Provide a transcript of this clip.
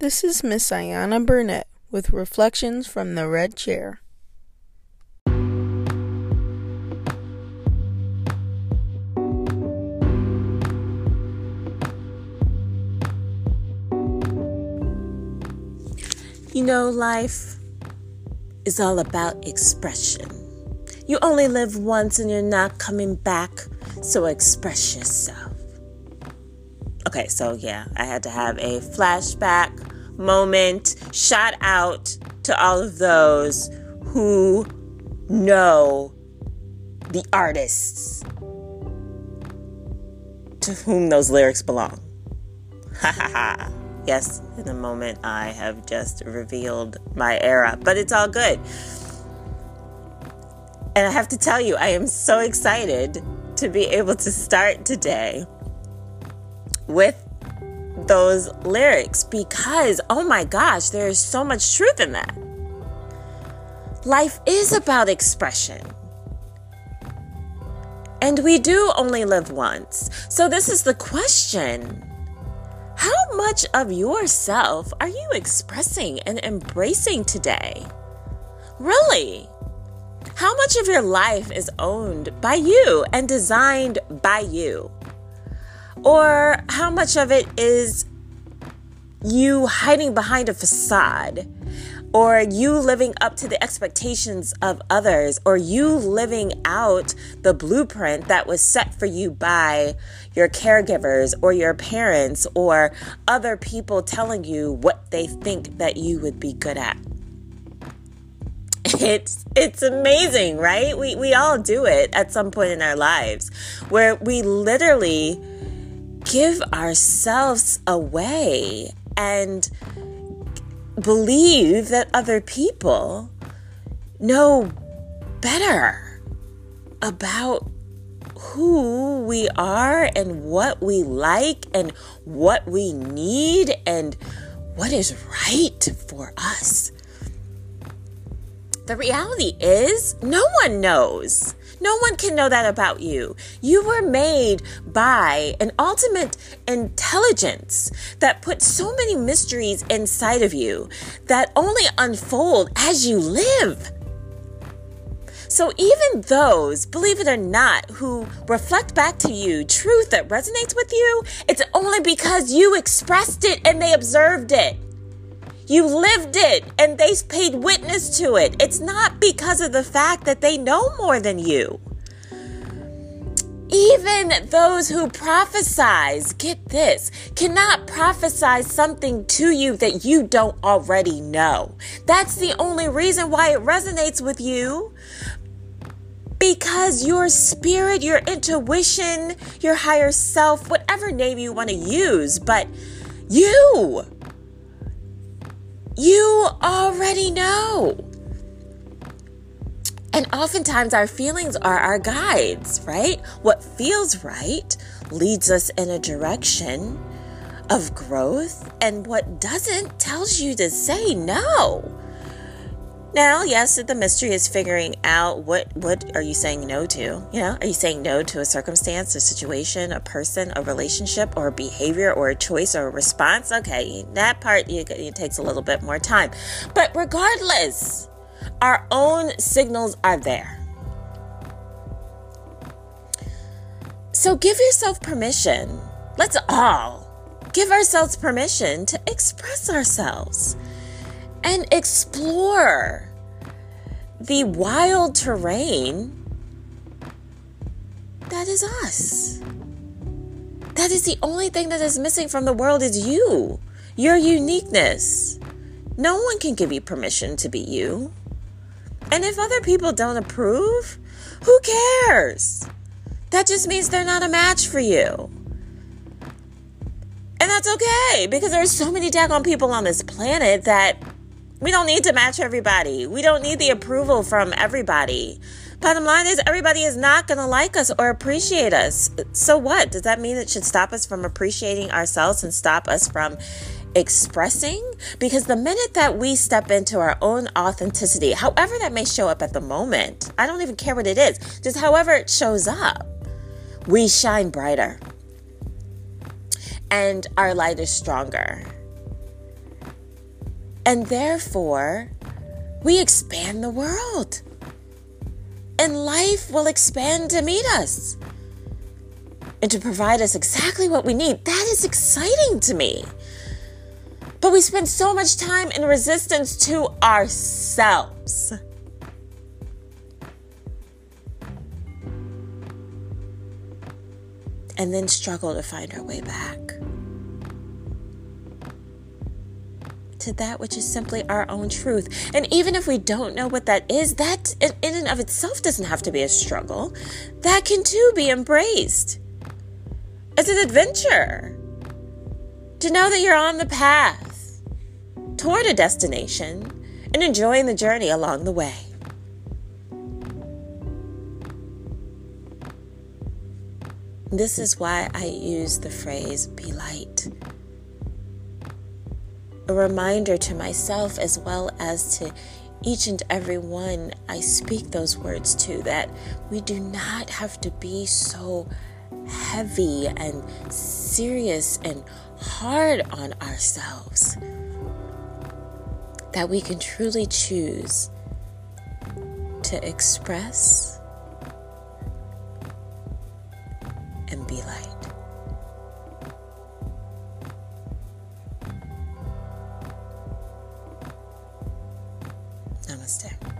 This is Miss Ayana Burnett with Reflections from the Red Chair. You know, life is all about expression. You only live once and you're not coming back, so express yourself. Okay, so yeah, I had to have a flashback moment. Shout out to all of those who know the artists to whom those lyrics belong. Ha ha ha. Yes, in a moment I have just revealed my era, but it's all good. And I have to tell you, I am so excited to be able to start today with those lyrics because, oh my gosh, there is so much truth in that. Life is about expression. And we do only live once. So, this is the question how much of yourself are you expressing and embracing today? Really? How much of your life is owned by you and designed by you? Or how much of it is you hiding behind a facade or you living up to the expectations of others, or you living out the blueprint that was set for you by your caregivers or your parents or other people telling you what they think that you would be good at. It's it's amazing, right? We we all do it at some point in our lives where we literally give ourselves away and believe that other people know better about who we are and what we like and what we need and what is right for us. The reality is, no one knows. No one can know that about you. You were made by an ultimate intelligence that puts so many mysteries inside of you that only unfold as you live. So, even those, believe it or not, who reflect back to you truth that resonates with you, it's only because you expressed it and they observed it. You lived it and they paid witness to it. It's not because of the fact that they know more than you. Even those who prophesize, get this, cannot prophesy something to you that you don't already know. That's the only reason why it resonates with you. Because your spirit, your intuition, your higher self, whatever name you want to use, but you you already know. And oftentimes our feelings are our guides, right? What feels right leads us in a direction of growth, and what doesn't tells you to say no. Now, yes, the mystery is figuring out what what are you saying no to? You know, are you saying no to a circumstance, a situation, a person, a relationship, or a behavior, or a choice, or a response? Okay, that part you, it takes a little bit more time, but regardless, our own signals are there. So give yourself permission. Let's all give ourselves permission to express ourselves and explore the wild terrain that is us. That is the only thing that is missing from the world is you, your uniqueness. No one can give you permission to be you. And if other people don't approve, who cares? That just means they're not a match for you. And that's okay because there's so many daggone people on this planet that we don't need to match everybody. We don't need the approval from everybody. Bottom line is, everybody is not going to like us or appreciate us. So what? Does that mean it should stop us from appreciating ourselves and stop us from expressing? Because the minute that we step into our own authenticity, however that may show up at the moment, I don't even care what it is, just however it shows up, we shine brighter and our light is stronger And therefore, we expand the world. And life will expand to meet us and to provide us exactly what we need. That is exciting to me. But we spend so much time in resistance to ourselves. And then struggle to find our way back to that which is simply our own truth. And even if we don't know what that is, that in and of itself doesn't have to be a struggle. That can too be embraced as an adventure. To know that you're on the path toward a destination and enjoying the journey along the way. This is why I use the phrase be light. A reminder to myself as well as to each and every one I speak those words to that we do not have to be so heavy and serious and hard on ourselves. That we can truly choose to express Namaste.